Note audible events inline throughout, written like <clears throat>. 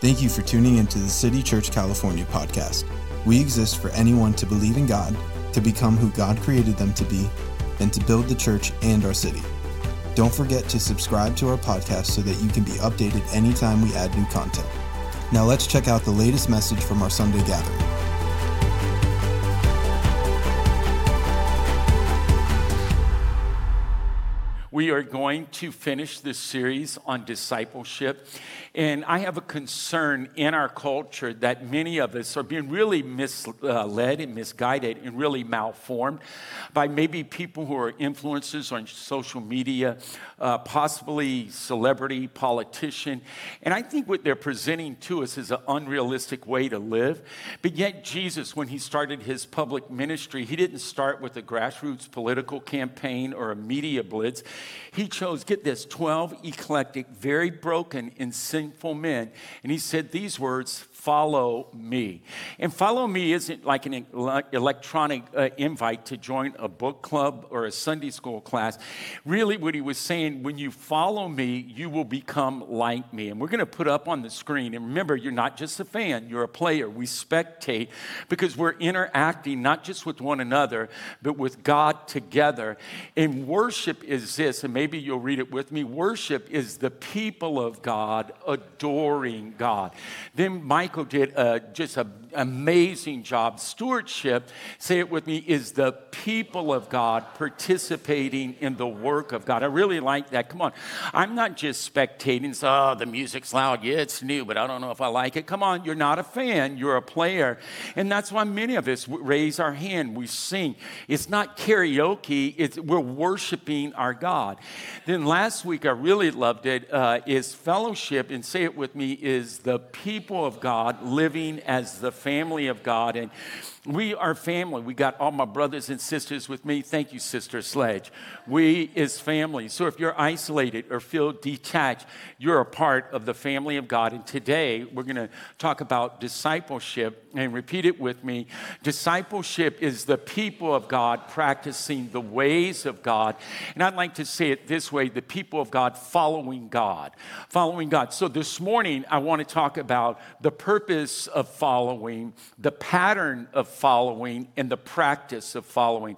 Thank you for tuning into the City Church California podcast. We exist for anyone to believe in God, to become who God created them to be, and to build the church and our city. Don't forget to subscribe to our podcast so that you can be updated anytime we add new content. Now let's check out the latest message from our Sunday gathering. We are going to finish this series on discipleship. And I have a concern in our culture that many of us are being really misled and misguided and really malformed by maybe people who are influencers on social media, uh, possibly celebrity, politician. And I think what they're presenting to us is an unrealistic way to live. But yet, Jesus, when he started his public ministry, he didn't start with a grassroots political campaign or a media blitz. He chose, get this, 12 eclectic, very broken and sinful men. And he said these words follow me. And follow me isn't like an electronic uh, invite to join a book club or a Sunday school class. Really, what he was saying, when you follow me, you will become like me. And we're going to put up on the screen. And remember, you're not just a fan, you're a player. We spectate because we're interacting not just with one another, but with God together. And worship is this, and maybe you'll read it with me worship is the people of God adoring God. Then Mike Michael did uh, just an amazing job. Stewardship, say it with me, is the people of God participating in the work of God. I really like that. Come on. I'm not just spectating, so, oh, the music's loud. Yeah, it's new, but I don't know if I like it. Come on, you're not a fan, you're a player. And that's why many of us raise our hand, we sing. It's not karaoke, it's, we're worshiping our God. Then last week, I really loved it. Uh, is fellowship, and say it with me, is the people of God God, living as the family of God. And we are family. We got all my brothers and sisters with me. Thank you, Sister Sledge. We is family. So if you're isolated or feel detached, you're a part of the family of God. And today we're going to talk about discipleship and repeat it with me. Discipleship is the people of God practicing the ways of God. And I'd like to say it this way the people of God following God. Following God. So this morning I want to talk about the purpose of following, the pattern of following and the practice of following.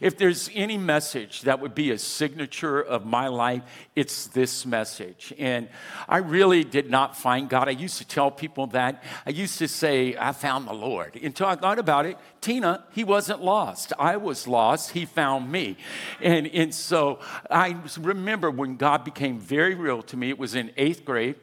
If there's any message that would be a signature of my life, it's this message. And I really did not find God. I used to tell people that. I used to say, I found the Lord. Until I thought about it, Tina, he wasn't lost. I was lost. He found me. And, and so I remember when God became very real to me, it was in eighth grade.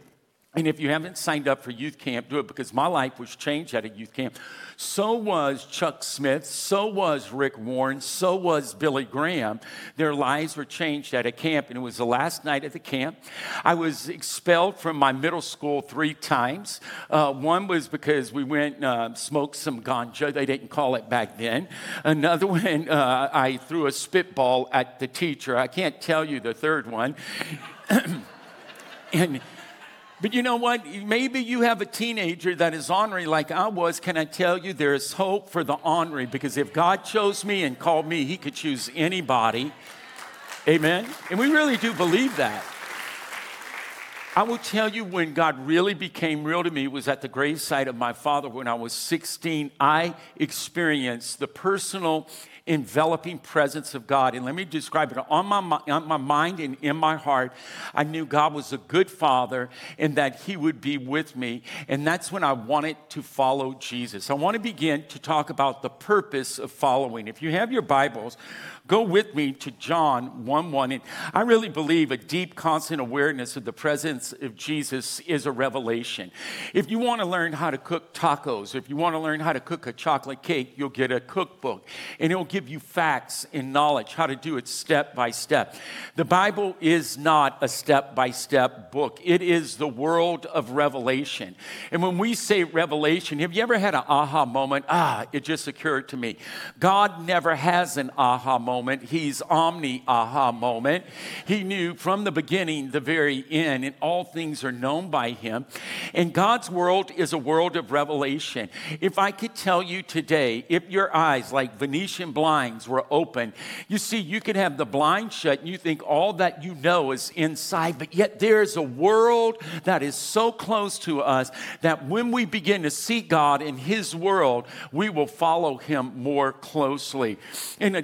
And if you haven't signed up for youth camp, do it because my life was changed at a youth camp. So was Chuck Smith, so was Rick Warren, so was Billy Graham. Their lives were changed at a camp, and it was the last night at the camp. I was expelled from my middle school three times. Uh, one was because we went and uh, smoked some ganja, they didn't call it back then. Another <laughs> one, uh, I threw a spitball at the teacher. I can't tell you the third one. <clears throat> and but you know what? Maybe you have a teenager that is ornery like I was. Can I tell you there is hope for the ornery? Because if God chose me and called me, He could choose anybody. Amen? And we really do believe that. I will tell you when God really became real to me was at the gravesite of my father when I was 16. I experienced the personal enveloping presence of God. And let me describe it on my, on my mind and in my heart. I knew God was a good father and that He would be with me. And that's when I wanted to follow Jesus. I want to begin to talk about the purpose of following. If you have your Bibles, Go with me to John 1 1. And I really believe a deep, constant awareness of the presence of Jesus is a revelation. If you want to learn how to cook tacos, if you want to learn how to cook a chocolate cake, you'll get a cookbook and it'll give you facts and knowledge how to do it step by step. The Bible is not a step by step book, it is the world of revelation. And when we say revelation, have you ever had an aha moment? Ah, it just occurred to me. God never has an aha moment moment. He's omni aha moment. He knew from the beginning, the very end, and all things are known by him. And God's world is a world of revelation. If I could tell you today, if your eyes, like Venetian blinds, were open, you see, you could have the blind shut and you think all that you know is inside, but yet there's a world that is so close to us that when we begin to see God in His world, we will follow Him more closely. And a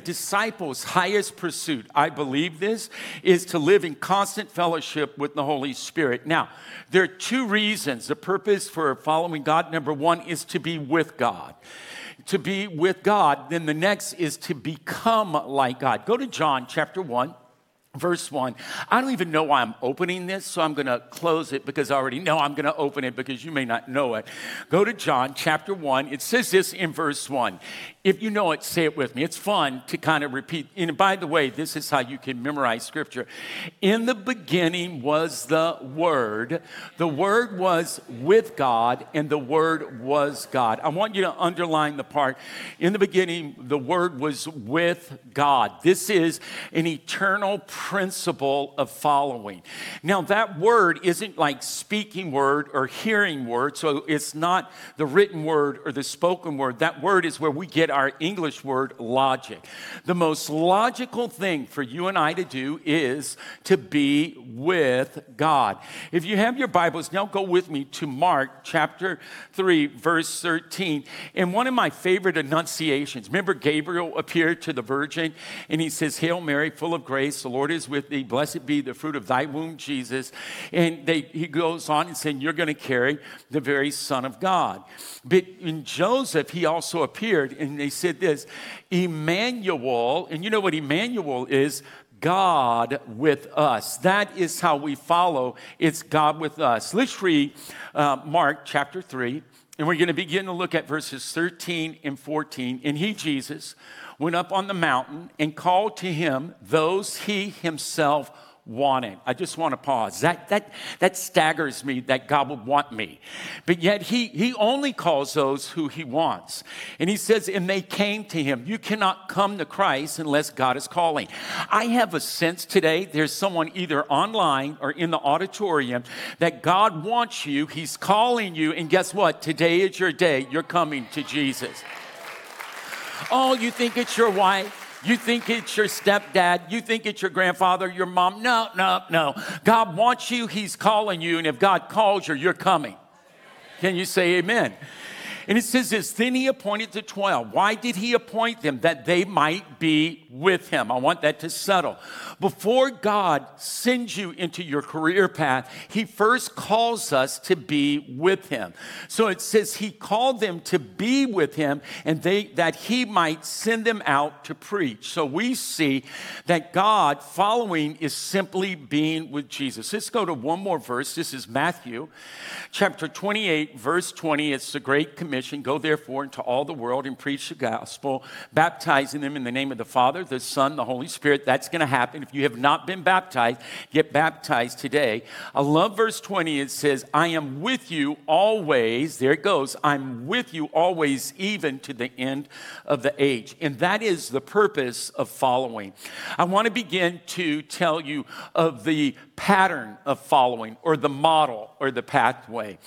disciple's highest pursuit, I believe this, is to live in constant fellowship with the Holy Spirit. Now, there are two reasons. The purpose for following God, number one, is to be with God to be with God. Then the next is to become like God. Go to John chapter 1 verse 1. I don't even know why I'm opening this, so I'm going to close it because I already know I'm going to open it because you may not know it. Go to John chapter 1. It says this in verse 1. If you know it, say it with me. It's fun to kind of repeat. And by the way, this is how you can memorize scripture. In the beginning was the Word. The Word was with God, and the Word was God. I want you to underline the part. In the beginning, the Word was with God. This is an eternal principle of following. Now, that word isn't like speaking word or hearing word, so it's not the written word or the spoken word. That word is where we get our English word logic. The most logical thing for you and I to do is to be with God. If you have your Bibles, now go with me to Mark chapter 3, verse 13. And one of my favorite annunciations, remember Gabriel appeared to the virgin and he says, Hail Mary, full of grace, the Lord is with thee. Blessed be the fruit of thy womb, Jesus. And they, he goes on and saying, You're going to carry the very Son of God. But in Joseph, he also appeared and they said this Emmanuel, and you know what Emmanuel is? God with us. That is how we follow. It's God with us. Let's read uh, Mark chapter 3, and we're going to begin to look at verses 13 and 14. And he, Jesus, went up on the mountain and called to him those he himself wanted. I just want to pause. That, that, that staggers me that God would want me. But yet he, he only calls those who he wants. And he says, and they came to him. You cannot come to Christ unless God is calling. I have a sense today there's someone either online or in the auditorium that God wants you. He's calling you. And guess what? Today is your day. You're coming to Jesus. Oh, you think it's your wife? You think it's your stepdad. You think it's your grandfather, your mom. No, no, no. God wants you. He's calling you. And if God calls you, you're coming. Can you say amen? And it says this Then he appointed the 12. Why did he appoint them? That they might be with him. I want that to settle. Before God sends you into your career path, he first calls us to be with him. So it says he called them to be with him and they that he might send them out to preach. So we see that God following is simply being with Jesus. Let's go to one more verse. This is Matthew chapter 28 verse 20. It's the great commission commission go therefore into all the world and preach the gospel, baptizing them in the name of the Father, the Son, the Holy Spirit. That's going to happen. If you have not been baptized, get baptized today. I love verse 20. It says, I am with you always. There it goes. I'm with you always, even to the end of the age. And that is the purpose of following. I want to begin to tell you of the pattern of following or the model or the pathway.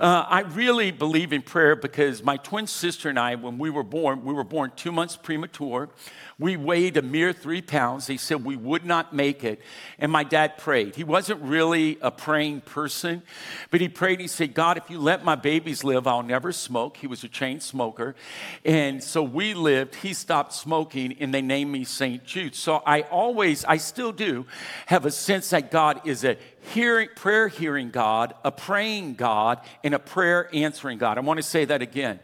Uh, I really believe in prayer because my twin sister and I, when we were born, we were born two months premature. We weighed a mere three pounds. They said we would not make it. And my dad prayed. He wasn't really a praying person, but he prayed. He said, God, if you let my babies live, I'll never smoke. He was a chain smoker. And so we lived. He stopped smoking, and they named me St. Jude. So I always, I still do, have a sense that God is a hearing, prayer hearing God, a praying God, and a prayer answering God. I want to say that again.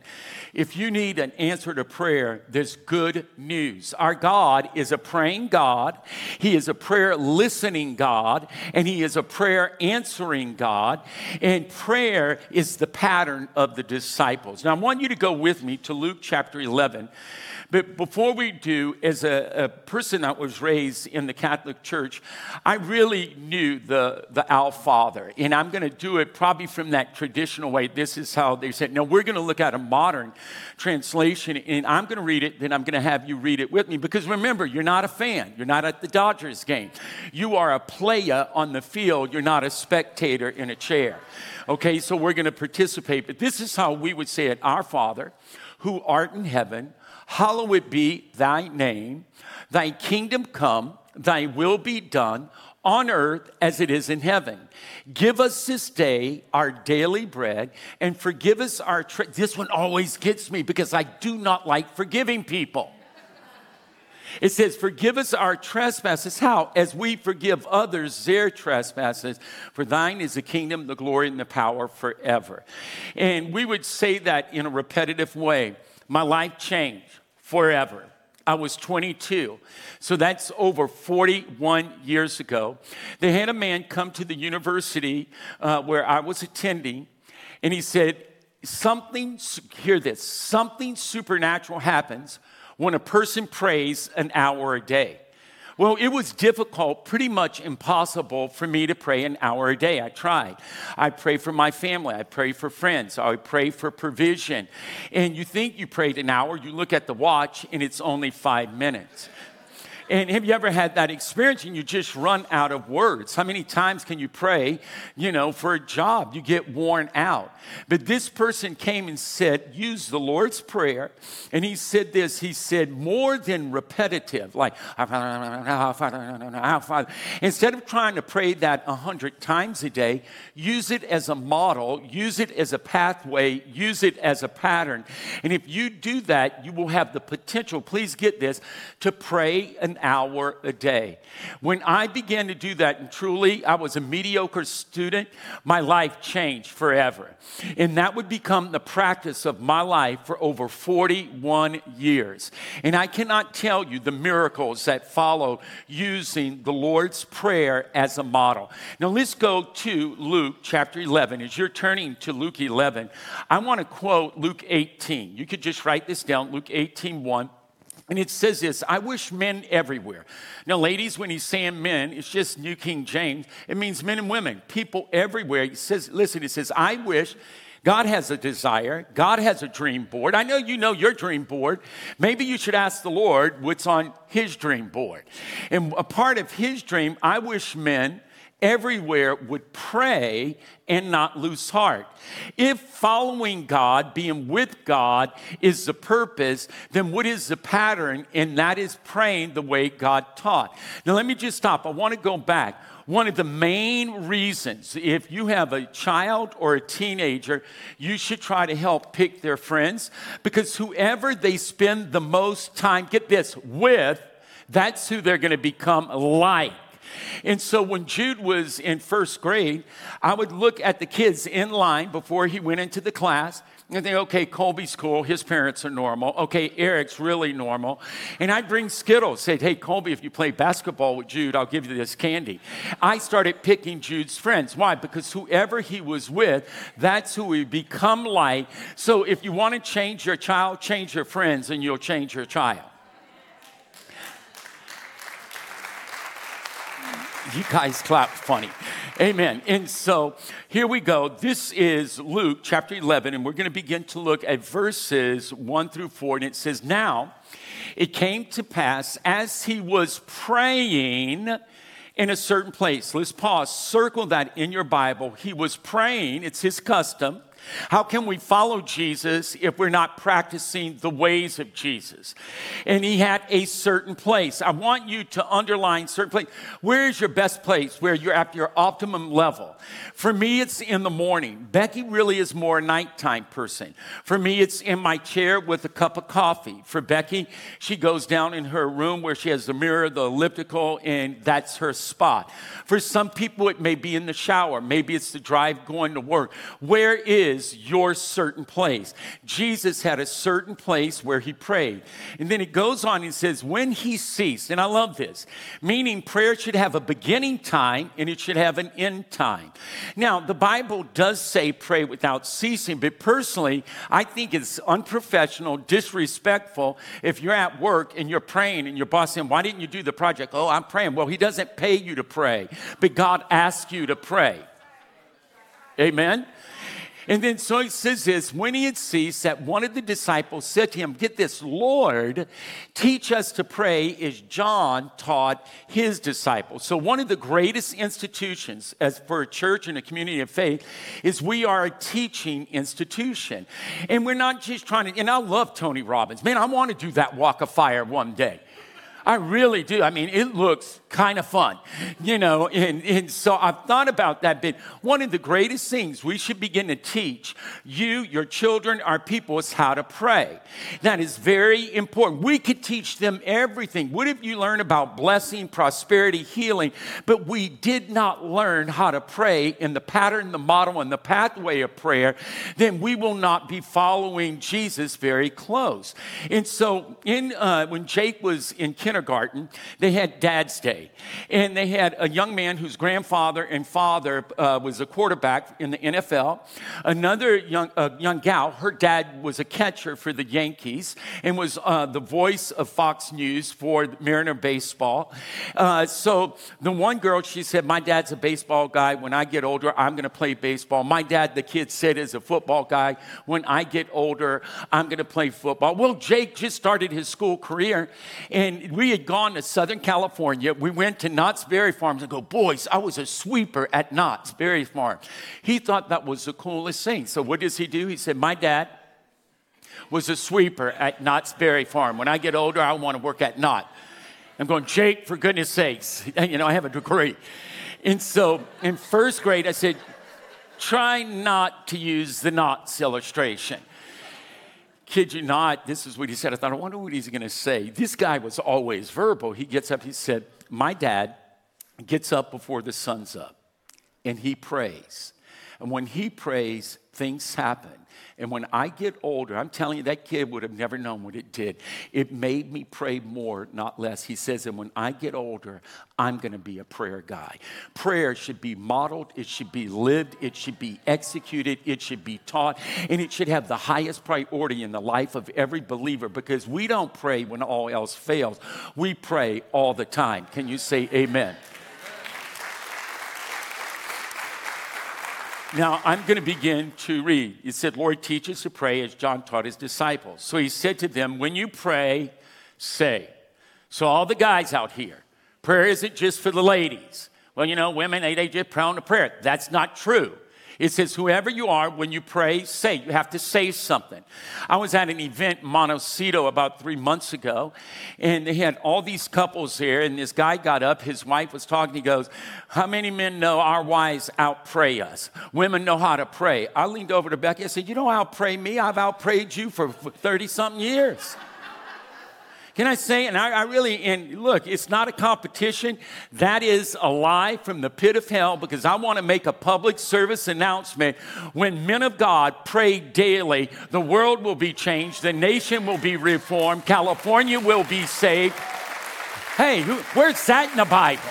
If you need an answer to prayer, there's good news. Our God is a praying God, He is a prayer listening God, and He is a prayer answering God. And prayer is the pattern of the disciples. Now, I want you to go with me to Luke chapter 11. But before we do, as a, a, person that was raised in the Catholic Church, I really knew the, the Our Father. And I'm going to do it probably from that traditional way. This is how they said. Now, we're going to look at a modern translation, and I'm going to read it, then I'm going to have you read it with me. Because remember, you're not a fan, you're not at the Dodgers game. You are a player on the field, you're not a spectator in a chair. Okay, so we're going to participate. But this is how we would say it Our Father, who art in heaven, hallowed be thy name, thy kingdom come, thy will be done on earth as it is in heaven. Give us this day our daily bread and forgive us our tra- this one always gets me because I do not like forgiving people. It says, Forgive us our trespasses. How? As we forgive others their trespasses. For thine is the kingdom, the glory, and the power forever. And we would say that in a repetitive way. My life changed forever. I was 22. So that's over 41 years ago. They had a man come to the university uh, where I was attending, and he said, Something, hear this, something supernatural happens when a person prays an hour a day. Well, it was difficult, pretty much impossible for me to pray an hour a day. I tried. I pray for my family. I pray for friends. I pray for provision. And you think you prayed an hour, you look at the watch, and it's only five minutes. And have you ever had that experience and you just run out of words? How many times can you pray, you know, for a job? You get worn out. But this person came and said, use the Lord's Prayer. And he said this, he said, more than repetitive, like, instead of trying to pray that a hundred times a day, use it as a model, use it as a pathway, use it as a pattern. And if you do that, you will have the potential, please get this, to pray an hour a day. When I began to do that, and truly I was a mediocre student, my life changed forever. And that would become the practice of my life for over 41 years. And I cannot tell you the miracles that followed using the Lord's Prayer as a model. Now let's go to Luke chapter 11. As you're turning to Luke 11, I want to quote Luke 18. You could just write this down, Luke 18 1. And it says this I wish men everywhere. Now, ladies, when he's saying men, it's just New King James. It means men and women, people everywhere. He says, listen, he says, I wish God has a desire. God has a dream board. I know you know your dream board. Maybe you should ask the Lord what's on his dream board. And a part of his dream, I wish men everywhere would pray and not lose heart. If following God, being with God, is the purpose, then what is the pattern? And that is praying the way God taught. Now, let me just stop. I want to go back. One of the main reasons, if you have a child or a teenager, you should try to help pick their friends because whoever they spend the most time, get this, with, that's who they're going to become like. And so when Jude was in first grade, I would look at the kids in line before he went into the class and think, okay, Colby's cool. His parents are normal. Okay, Eric's really normal. And I'd bring Skittles, say, hey, Colby, if you play basketball with Jude, I'll give you this candy. I started picking Jude's friends. Why? Because whoever he was with, that's who we become like. So if you want to change your child, change your friends, and you'll change your child. You guys clap funny. Amen. And so here we go. This is Luke chapter 11, and we're going to begin to look at verses 1 through 4. And it says, Now it came to pass as he was praying in a certain place. Let's pause, circle that in your Bible. He was praying, it's his custom. How can we follow Jesus if we're not practicing the ways of Jesus? And he had a certain place. I want you to underline certain place. Where is your best place where you're at your optimum level? For me, it's in the morning. Becky really is more a nighttime person. For me, it's in my chair with a cup of coffee. For Becky, she goes down in her room where she has the mirror, the elliptical, and that's her spot. For some people, it may be in the shower. Maybe it's the drive going to work. Where is is your certain place. Jesus had a certain place where he prayed. And then it goes on and says, when he ceased, and I love this, meaning prayer should have a beginning time and it should have an end time. Now, the Bible does say pray without ceasing, but personally, I think it's unprofessional, disrespectful if you're at work and you're praying and your boss saying, Why didn't you do the project? Oh, I'm praying. Well, he doesn't pay you to pray, but God asks you to pray. Amen? And then so he says this when he had ceased, that one of the disciples said to him, Get this, Lord, teach us to pray as John taught his disciples. So, one of the greatest institutions as for a church and a community of faith is we are a teaching institution. And we're not just trying to, and I love Tony Robbins. Man, I want to do that walk of fire one day. I really do. I mean, it looks kind of fun, you know. And, and so I've thought about that bit. One of the greatest things we should begin to teach you, your children, our people is how to pray. That is very important. We could teach them everything. What if you learn about blessing, prosperity, healing, but we did not learn how to pray in the pattern, the model, and the pathway of prayer, then we will not be following Jesus very close. And so, in uh, when Jake was in kindergarten, kindergarten, they had Dad's Day. And they had a young man whose grandfather and father uh, was a quarterback in the NFL. Another young, uh, young gal, her dad was a catcher for the Yankees and was uh, the voice of Fox News for Mariner baseball. Uh, so the one girl, she said, My dad's a baseball guy. When I get older, I'm going to play baseball. My dad, the kid said, is a football guy. When I get older, I'm going to play football. Well, Jake just started his school career, and we we had gone to Southern California. We went to Knott's Berry Farms and go, boys, I was a sweeper at Knott's Berry Farm. He thought that was the coolest thing. So what does he do? He said, my dad was a sweeper at Knott's Berry Farm. When I get older, I want to work at Knott. I'm going, Jake, for goodness sakes, <laughs> you know, I have a degree. And so in first grade, I said, try not to use the Knott's illustration kid you not, this is what he said. I thought, I wonder what he's going to say. This guy was always verbal. He gets up, he said, My dad gets up before the sun's up and he prays. And when he prays, things happen. And when I get older, I'm telling you, that kid would have never known what it did. It made me pray more, not less. He says, and when I get older, I'm going to be a prayer guy. Prayer should be modeled, it should be lived, it should be executed, it should be taught, and it should have the highest priority in the life of every believer because we don't pray when all else fails. We pray all the time. Can you say amen? Now, I'm going to begin to read. It said, Lord, teach us to pray as John taught his disciples. So he said to them, When you pray, say. So, all the guys out here, prayer isn't just for the ladies. Well, you know, women, they, they just prone to prayer. That's not true. It says, whoever you are, when you pray, say. You have to say something. I was at an event Montecito about three months ago, and they had all these couples there, and this guy got up, his wife was talking, he goes, How many men know our wives outpray us? Women know how to pray. I leaned over to Becky, I said, You don't outpray me, I've outprayed you for 30 something years. Can I say, and I, I, really, and look, it's not a competition. That is a lie from the pit of hell because I want to make a public service announcement. When men of God pray daily, the world will be changed, the nation will be reformed, California will be saved. Hey, who, where's that in the Bible?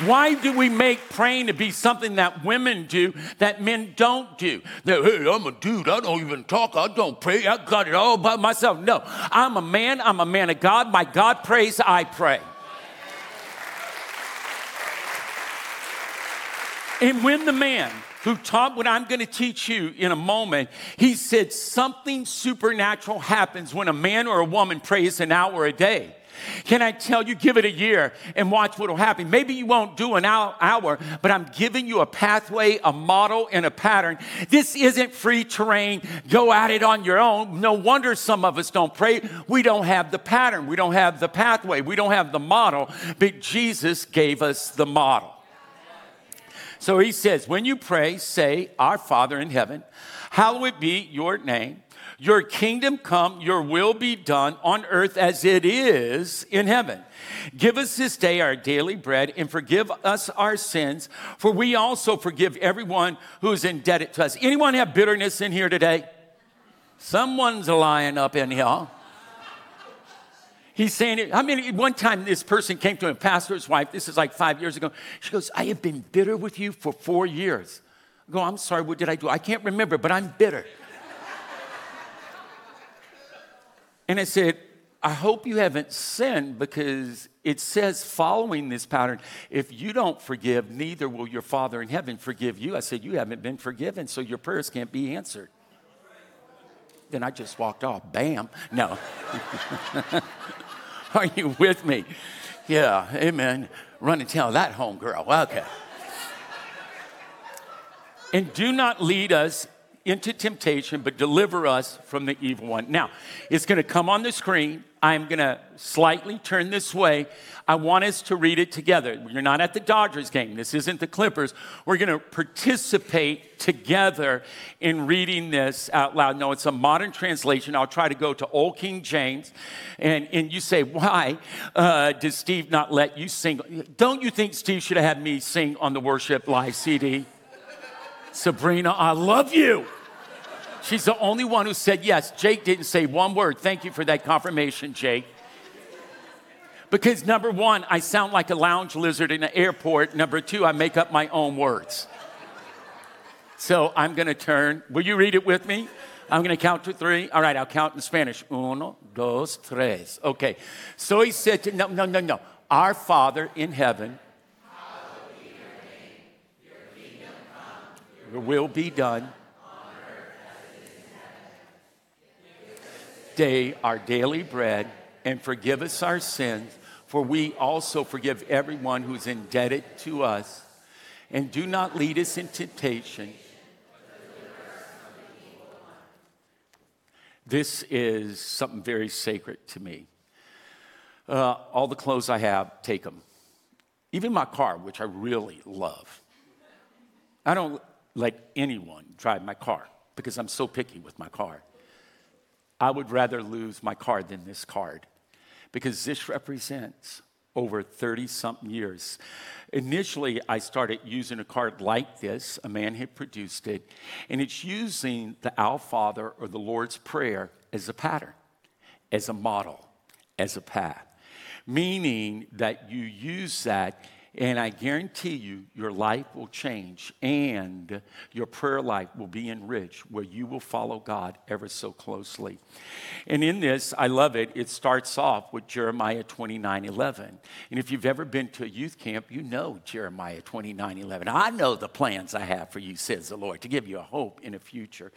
Why do we make praying to be something that women do that men don't do? Hey, I'm a dude. I don't even talk. I don't pray. I got it all by myself. No, I'm a man. I'm a man of God. My God prays. I pray. And when the man who taught what I'm going to teach you in a moment, he said something supernatural happens when a man or a woman prays an hour a day. Can I tell you, give it a year and watch what will happen? Maybe you won't do an hour, but I'm giving you a pathway, a model, and a pattern. This isn't free terrain. Go at it on your own. No wonder some of us don't pray. We don't have the pattern, we don't have the pathway, we don't have the model, but Jesus gave us the model. So he says, when you pray, say, Our Father in heaven, hallowed be your name. Your kingdom come, your will be done on earth as it is in heaven. Give us this day our daily bread and forgive us our sins, for we also forgive everyone who is indebted to us. Anyone have bitterness in here today? Someone's lying up in here. He's saying it. I mean, one time this person came to a pastor's wife, this is like five years ago. She goes, I have been bitter with you for four years. I go, I'm sorry, what did I do? I can't remember, but I'm bitter. And I said, I hope you haven't sinned because it says, following this pattern, if you don't forgive, neither will your Father in heaven forgive you. I said, You haven't been forgiven, so your prayers can't be answered. Then I just walked off. Bam. No. <laughs> Are you with me? Yeah, amen. Run and tell that home girl. Okay. and do not lead us into temptation, but deliver us from the evil one. Now, it's going to come on the screen. I'm going to slightly turn this way. I want us to read it together. You're not at the Dodgers game. This isn't the Clippers. We're going to participate together in reading this out loud. No, it's a modern translation. I'll try to go to Old King James. And, and you say, why uh, does Steve not let you sing? Don't you think Steve should have had me sing on the worship live CD? Sabrina, I love you. She's the only one who said yes. Jake didn't say one word. Thank you for that confirmation, Jake. Because number one, I sound like a lounge lizard in an airport. Number two, I make up my own words. So I'm going to turn. Will you read it with me? I'm going to count to three. All right, I'll count in Spanish. Uno, dos, tres. Okay. So he said to, no, no, no, no. Our Father in heaven, your will be done. Day, our daily bread, and forgive us our sins, for we also forgive everyone who's indebted to us. And do not lead us in temptation. This is something very sacred to me. Uh, all the clothes I have, take them. Even my car, which I really love. I don't let anyone drive my car because I'm so picky with my car. I would rather lose my car than this card because this represents over 30 something years. Initially, I started using a card like this. A man had produced it, and it's using the Our Father or the Lord's Prayer as a pattern, as a model, as a path, meaning that you use that and I guarantee you, your life will change and your prayer life will be enriched where you will follow God ever so closely. And in this, I love it. It starts off with Jeremiah 29 11. And if you've ever been to a youth camp, you know Jeremiah 29 11. I know the plans I have for you, says the Lord, to give you a hope in a future.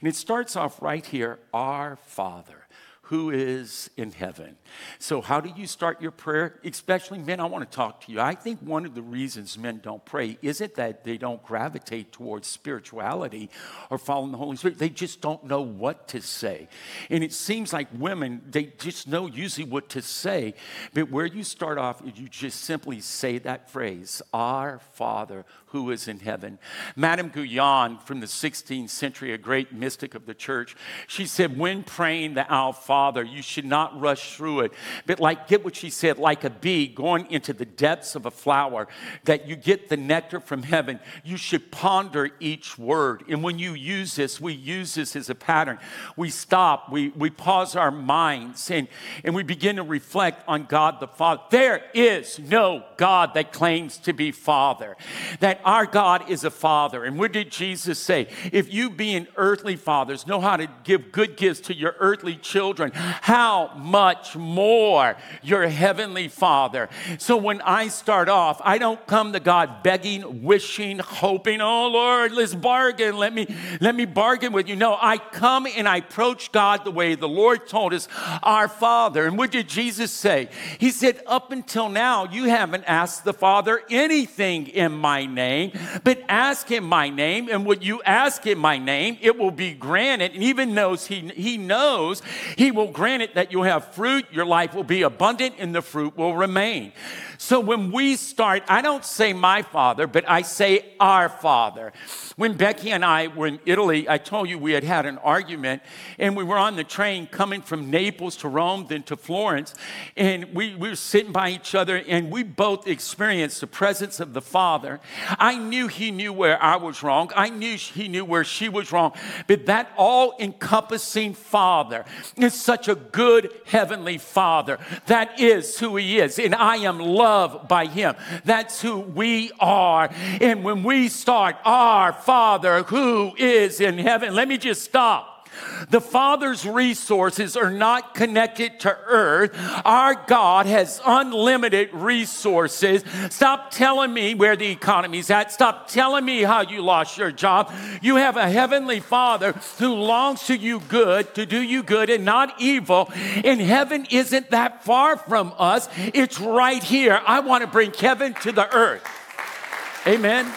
And it starts off right here Our Father who is in heaven. So, how do you start your prayer? Especially men, I want to talk to you. I think one of the reasons men don't pray isn't that they don't gravitate towards spirituality or following the Holy Spirit. They just don't know what to say. And it seems like women, they just know usually what to say. But where you start off is you just simply say that phrase, Our Father who is in heaven. Madame Guyon from the 16th century, a great mystic of the church, she said, when praying the Our Father, you should not rush through it, but like, get what she said, like a bee going into the depths of a flower, that you get the nectar from heaven. You should ponder each word. And when you use this, we use this as a pattern. We stop, we, we pause our minds, and, and we begin to reflect on God the Father. There is no God that claims to be Father. That our God is a father. And what did Jesus say? If you, being earthly fathers, know how to give good gifts to your earthly children, how much more your heavenly father? So when I start off, I don't come to God begging, wishing, hoping, oh Lord, let's bargain. Let me, let me bargain with you. No, I come and I approach God the way the Lord told us, our Father. And what did Jesus say? He said, Up until now, you haven't asked the Father anything in my name name, but ask him my name. And when you ask him my name, it will be granted. And even knows he, he knows he will grant it that you'll have fruit, your life will be abundant, and the fruit will remain. So when we start, I don't say my father, but I say our father. When Becky and I were in Italy, I told you we had had an argument, and we were on the train coming from Naples to Rome, then to Florence, and we, we were sitting by each other, and we both experienced the presence of the Father. I knew he knew where I was wrong. I knew he knew where she was wrong. But that all encompassing Father is such a good heavenly Father. That is who he is. And I am loved by him. That's who we are. And when we start, our Father who is in heaven, let me just stop. The Father's resources are not connected to earth. Our God has unlimited resources. Stop telling me where the economy's at. Stop telling me how you lost your job. You have a heavenly Father who longs to you good, to do you good and not evil. And heaven isn't that far from us. It's right here. I want to bring heaven to the earth. Amen.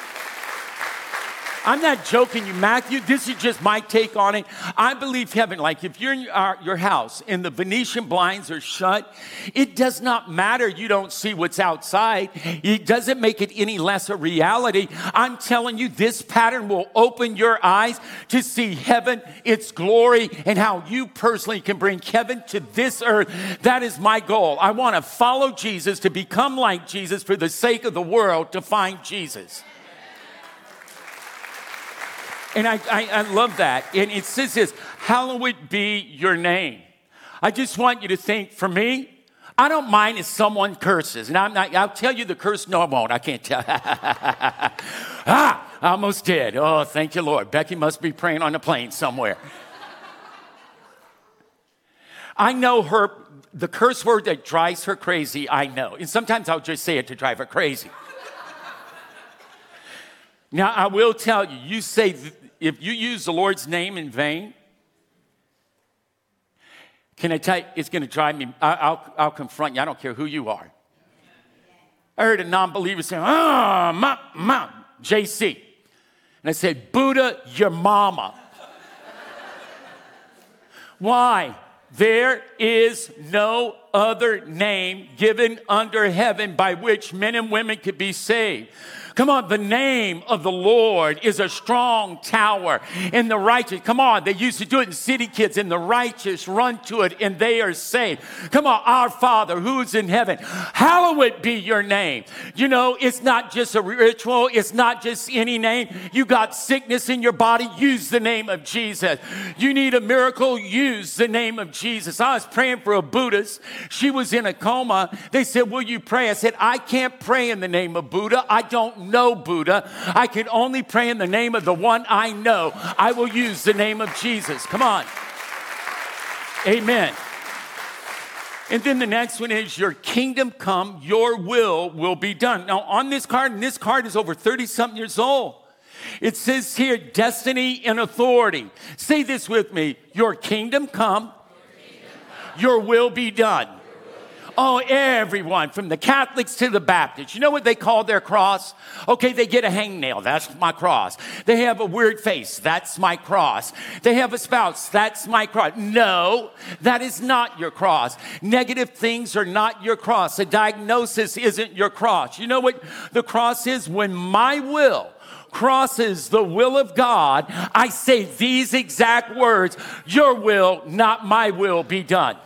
I'm not joking you, Matthew. This is just my take on it. I believe heaven, like if you're in your, uh, your house and the Venetian blinds are shut, it does not matter you don't see what's outside. It doesn't make it any less a reality. I'm telling you, this pattern will open your eyes to see heaven, its glory, and how you personally can bring heaven to this earth. That is my goal. I want to follow Jesus, to become like Jesus for the sake of the world, to find Jesus. And I, I, I love that. And it says this Hallowed be your name. I just want you to think for me, I don't mind if someone curses. And I'm not, I'll tell you the curse. No, I won't. I can't tell. <laughs> ah, I almost did. Oh, thank you, Lord. Becky must be praying on a plane somewhere. I know her, the curse word that drives her crazy, I know. And sometimes I'll just say it to drive her crazy. Now, I will tell you, you say if you use the Lord's name in vain, can I tell you, it's going to drive me, I'll, I'll confront you. I don't care who you are. I heard a non believer say, ah, oh, ma, ma, JC. And I said, Buddha, your mama. Why? There is no other name given under heaven by which men and women could be saved. Come on, the name of the Lord is a strong tower in the righteous. Come on, they used to do it in city kids, and the righteous run to it and they are saved. Come on, our Father who's in heaven, hallowed be your name. You know, it's not just a ritual, it's not just any name. You got sickness in your body, use the name of Jesus. You need a miracle, use the name of Jesus. I was praying for a Buddhist. She was in a coma. They said, Will you pray? I said, I can't pray in the name of Buddha. I don't know Buddha. I can only pray in the name of the one I know. I will use the name of Jesus. Come on. Amen. And then the next one is your kingdom come, your will will be done. Now, on this card, and this card is over 30 something years old, it says here destiny and authority. Say this with me your kingdom come, your, kingdom come. your will be done. Oh, everyone, from the Catholics to the Baptists. You know what they call their cross? Okay, they get a hangnail. That's my cross. They have a weird face. That's my cross. They have a spouse. That's my cross. No, that is not your cross. Negative things are not your cross. A diagnosis isn't your cross. You know what the cross is? When my will crosses the will of God, I say these exact words Your will, not my will, be done.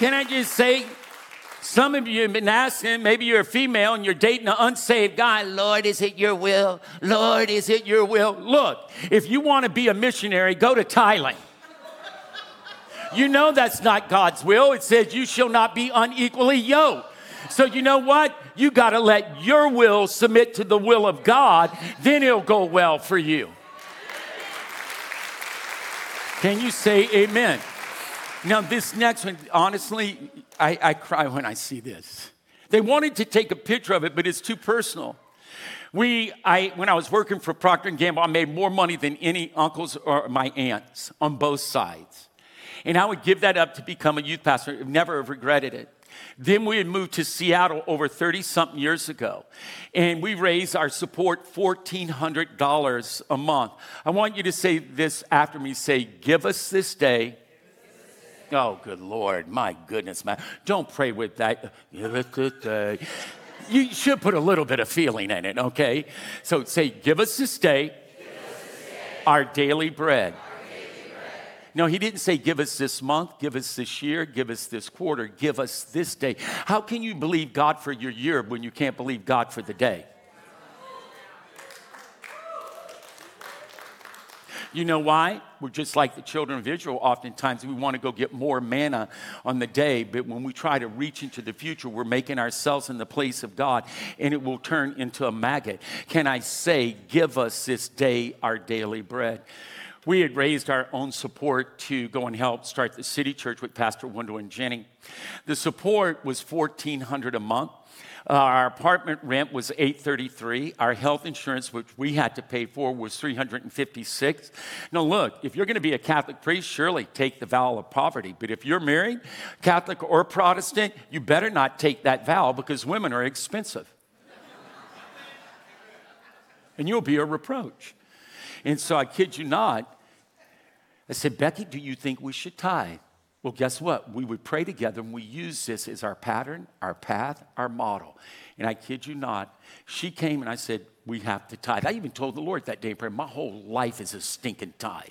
Can I just say, some of you have been asking, maybe you're a female and you're dating an unsaved guy, Lord, is it your will? Lord, is it your will? Look, if you want to be a missionary, go to Thailand. You know that's not God's will. It says you shall not be unequally yoked. So, you know what? You got to let your will submit to the will of God, then it'll go well for you. Can you say amen? Now, this next one, honestly, I, I cry when I see this. They wanted to take a picture of it, but it's too personal. We, I, when I was working for Procter & Gamble, I made more money than any uncles or my aunts on both sides. And I would give that up to become a youth pastor. I've never have regretted it. Then we had moved to Seattle over 30 something years ago, and we raised our support $1,400 a month. I want you to say this after me say, Give us this day Oh, good Lord. My goodness, man. Don't pray with that. Us this day. You should put a little bit of feeling in it, okay? So say, Give us this day, our daily bread. No, he didn't say, give us this month, give us this year, give us this quarter, give us this day. How can you believe God for your year when you can't believe God for the day? You know why? We're just like the children of Israel. Oftentimes, we want to go get more manna on the day, but when we try to reach into the future, we're making ourselves in the place of God, and it will turn into a maggot. Can I say, Give us this day our daily bread? We had raised our own support to go and help start the city church with Pastor Wendell and Jenny. The support was 1400 a month. Uh, our apartment rent was 833. Our health insurance, which we had to pay for, was 356. Now, look, if you're going to be a Catholic priest, surely take the vow of poverty. But if you're married, Catholic or Protestant, you better not take that vow because women are expensive. and you'll be a reproach. And so I kid you not, I said, Becky, do you think we should tithe? Well, guess what? We would pray together and we use this as our pattern, our path, our model. And I kid you not, she came and I said, We have to tithe. I even told the Lord that day in prayer, My whole life is a stinking tithe.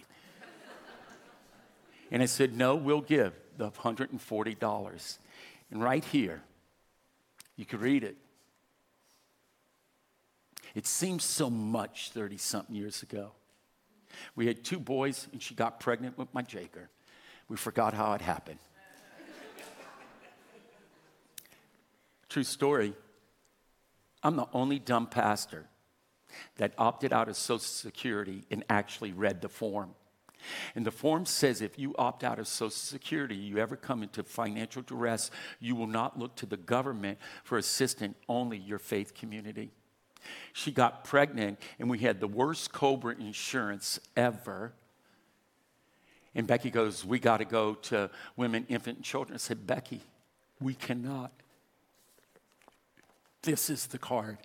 and I said, No, we'll give the $140. And right here, you can read it. It seems so much 30 something years ago. We had two boys, and she got pregnant with my Jaker. We forgot how it happened. True story. I'm the only dumb pastor that opted out of Social Security and actually read the form. And the form says if you opt out of Social Security, you ever come into financial duress, you will not look to the government for assistance, only your faith community. She got pregnant, and we had the worst Cobra insurance ever. And Becky goes, We got to go to women, infant, and children. I said, Becky, we cannot. This is the card.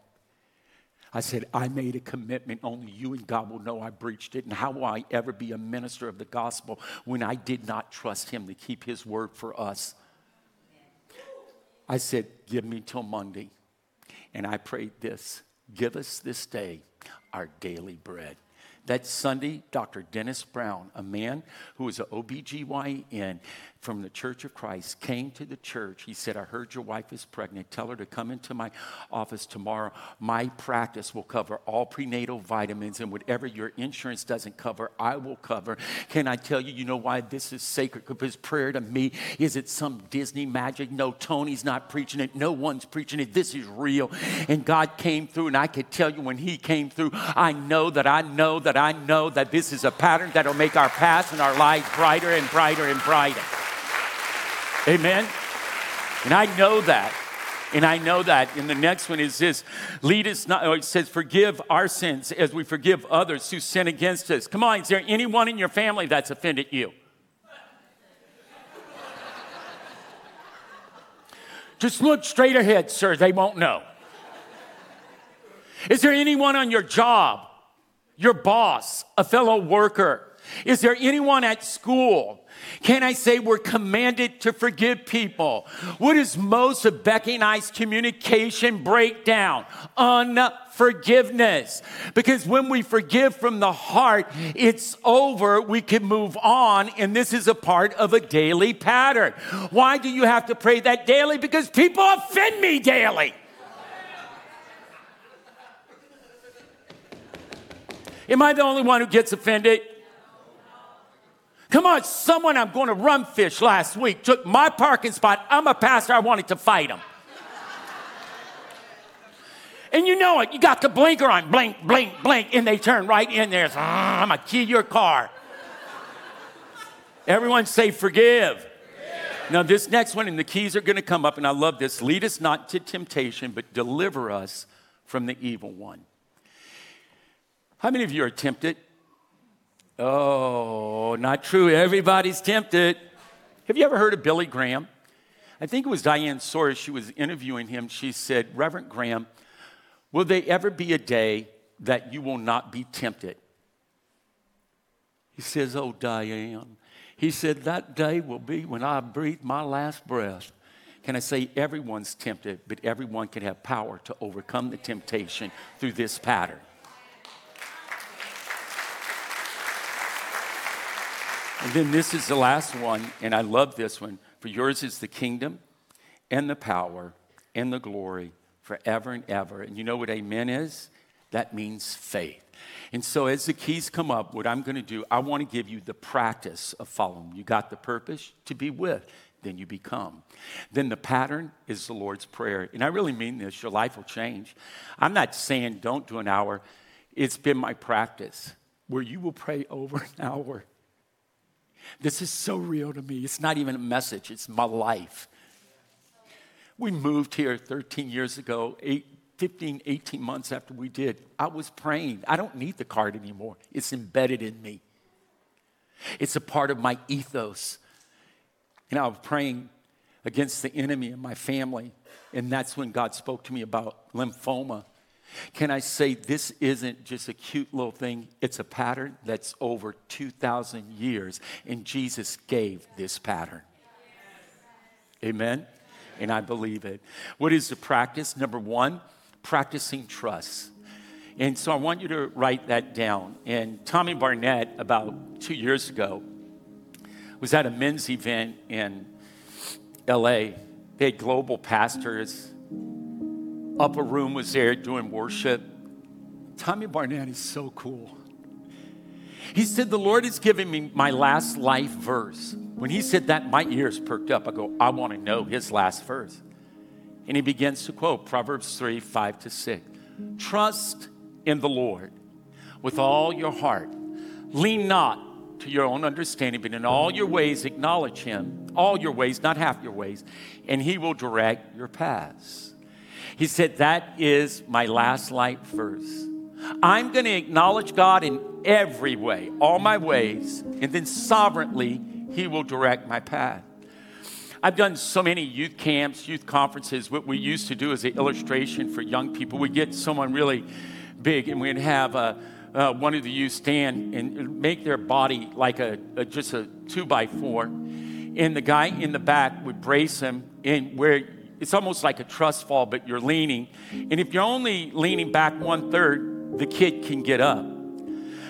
I said, I made a commitment. Only you and God will know I breached it. And how will I ever be a minister of the gospel when I did not trust Him to keep His word for us? I said, Give me till Monday. And I prayed this Give us this day our daily bread. That Sunday, Dr. Dennis Brown, a man who was an OBGYN from the Church of Christ, came to the church. He said, I heard your wife is pregnant. Tell her to come into my office tomorrow. My practice will cover all prenatal vitamins, and whatever your insurance doesn't cover, I will cover. Can I tell you, you know why this is sacred? Because prayer to me is it some Disney magic? No, Tony's not preaching it. No one's preaching it. This is real. And God came through, and I could tell you when He came through, I know that I know that I know that this is a pattern that will make our past and our lives brighter and brighter and brighter. Amen? And I know that. And I know that. And the next one is this lead us not, oh, it says, forgive our sins as we forgive others who sin against us. Come on, is there anyone in your family that's offended you? Just look straight ahead, sir. They won't know. Is there anyone on your job your boss, a fellow worker? Is there anyone at school? Can I say we're commanded to forgive people? What is most of Becky and I's communication breakdown? Unforgiveness. Because when we forgive from the heart, it's over, we can move on, and this is a part of a daily pattern. Why do you have to pray that daily? Because people offend me daily. Am I the only one who gets offended? Come on, someone I'm going to run fish last week took my parking spot. I'm a pastor, I wanted to fight him. and you know it, you got the blinker on, blink, blink, blink, and they turn right in there. I'm gonna key your car. Everyone say forgive. Now, this next one, and the keys are going to come up, and I love this. Lead us not to temptation, but deliver us from the evil one. How many of you are tempted? Oh, not true. Everybody's tempted. Have you ever heard of Billy Graham? I think it was Diane Sawyer. She was interviewing him. She said, Reverend Graham, will there ever be a day that you will not be tempted? He says, Oh, Diane, He said, That day will be when I breathe my last breath. Can I say everyone's tempted, but everyone can have power to overcome the temptation through this pattern? And then this is the last one, and I love this one. For yours is the kingdom and the power and the glory forever and ever. And you know what amen is? That means faith. And so, as the keys come up, what I'm going to do, I want to give you the practice of following. You got the purpose to be with, then you become. Then the pattern is the Lord's Prayer. And I really mean this your life will change. I'm not saying don't do an hour, it's been my practice where you will pray over an <laughs> hour. This is so real to me. It's not even a message, it's my life. We moved here 13 years ago, eight, 15, 18 months after we did. I was praying. I don't need the card anymore, it's embedded in me. It's a part of my ethos. And I was praying against the enemy in my family. And that's when God spoke to me about lymphoma. Can I say this isn't just a cute little thing? It's a pattern that's over 2,000 years, and Jesus gave this pattern. Amen? and I believe it. What is the practice? Number one, practicing trust. And so I want you to write that down. And Tommy Barnett, about two years ago, was at a men's event in LA. They had global pastors. Upper room was there doing worship. Tommy Barnett is so cool. He said, The Lord has given me my last life verse. When he said that, my ears perked up. I go, I want to know his last verse. And he begins to quote Proverbs 3 5 to 6. Trust in the Lord with all your heart. Lean not to your own understanding, but in all your ways acknowledge him. All your ways, not half your ways, and he will direct your paths. He said, That is my last light verse. I'm going to acknowledge God in every way, all my ways, and then sovereignly he will direct my path. I've done so many youth camps, youth conferences. What we used to do as an illustration for young people, we'd get someone really big and we'd have a, uh, one of the youth stand and make their body like a, a, just a two by four. And the guy in the back would brace him in where it's almost like a trust fall, but you're leaning. And if you're only leaning back one third, the kid can get up.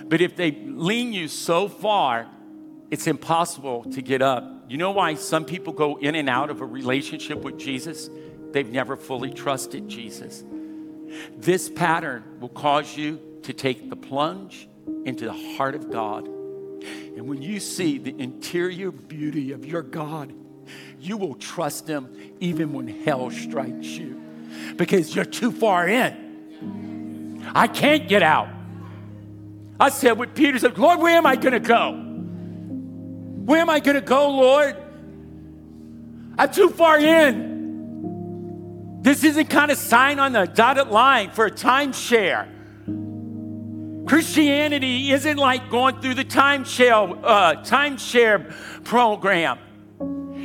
But if they lean you so far it's impossible to get up. You know why some people go in and out of a relationship with Jesus? They've never fully trusted Jesus. This pattern will cause you to take the plunge into the heart of God. And when you see the interior beauty of your God, you will trust Him even when hell strikes you because you're too far in. I can't get out. I said with Peter, said, Lord, where am I going to go? Where am I going to go, Lord? I'm too far in. This isn't kind of sign on the dotted line for a timeshare. Christianity isn't like going through the timeshare, uh, timeshare program.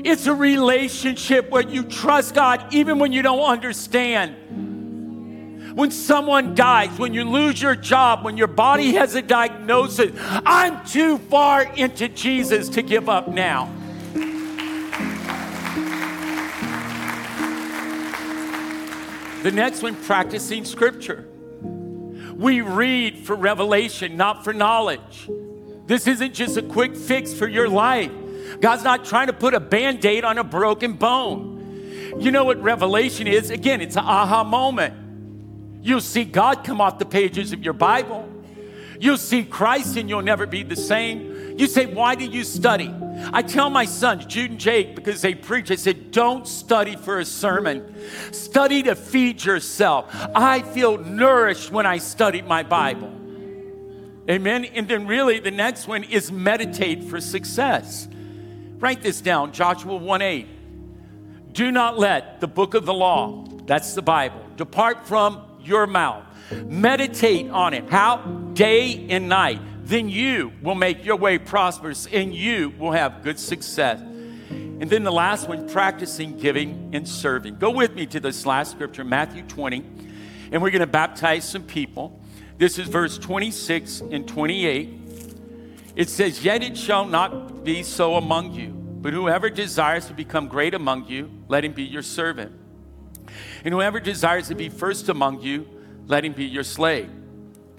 It's a relationship where you trust God even when you don't understand when someone dies, when you lose your job, when your body has a diagnosis. I'm too far into Jesus to give up now. The next one, practicing scripture. We read for revelation, not for knowledge. This isn't just a quick fix for your life. God's not trying to put a band aid on a broken bone. You know what revelation is? Again, it's an aha moment. You'll see God come off the pages of your Bible. You'll see Christ and you'll never be the same. You say, Why do you study? I tell my sons, Jude and Jake, because they preach, I said, Don't study for a sermon. Study to feed yourself. I feel nourished when I study my Bible. Amen. And then, really, the next one is meditate for success. Write this down Joshua 1 8. Do not let the book of the law, that's the Bible, depart from your mouth. Meditate on it. How? Day and night. Then you will make your way prosperous and you will have good success. And then the last one, practicing giving and serving. Go with me to this last scripture, Matthew 20, and we're going to baptize some people. This is verse 26 and 28. It says, Yet it shall not be so among you, but whoever desires to become great among you, let him be your servant. And whoever desires to be first among you, let him be your slave.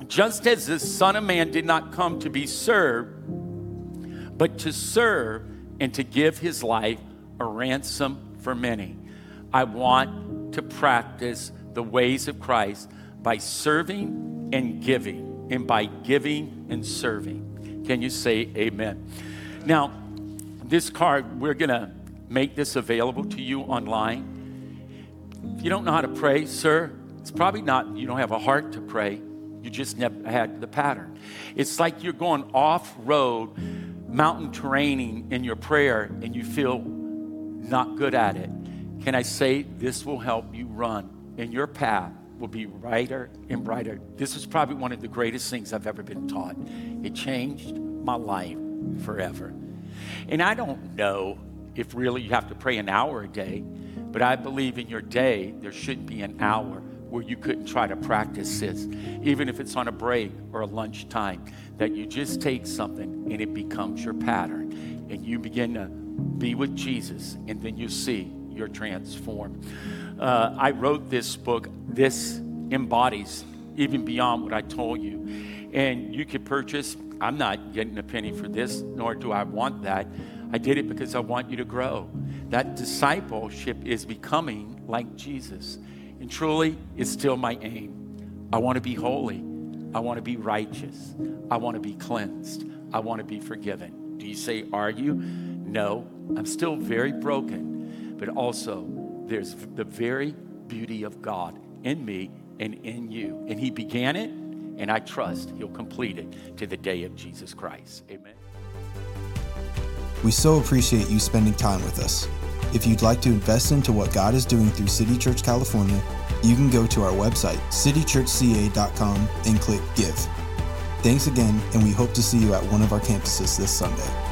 Just as the Son of Man did not come to be served, but to serve and to give his life a ransom for many. I want to practice the ways of Christ by serving and giving, and by giving and serving. Can you say amen? Now, this card, we're going to make this available to you online. If you don't know how to pray, sir, it's probably not, you don't have a heart to pray. You just never had the pattern. It's like you're going off road, mountain terraining in your prayer, and you feel not good at it. Can I say this will help you run, in your path will be brighter and brighter. This is probably one of the greatest things I've ever been taught. It changed my life forever. And I don't know if really you have to pray an hour a day, but I believe in your day there should be an hour where you couldn't try to practice this, even if it's on a break or a lunch time, that you just take something and it becomes your pattern. And you begin to be with Jesus, and then you see you're transformed. Uh, I wrote this book, this embodies even beyond what I told you. And you could purchase, I'm not getting a penny for this, nor do I want that. I did it because I want you to grow. That discipleship is becoming like Jesus. And truly, it's still my aim. I want to be holy. I want to be righteous. I want to be cleansed. I want to be forgiven. Do you say, Are you? No, I'm still very broken, but also there's the very beauty of God in me and in you. And He began it, and I trust He'll complete it to the day of Jesus Christ. Amen. We so appreciate you spending time with us. If you'd like to invest into what God is doing through City Church California, you can go to our website, citychurchca.com, and click Give. Thanks again, and we hope to see you at one of our campuses this Sunday.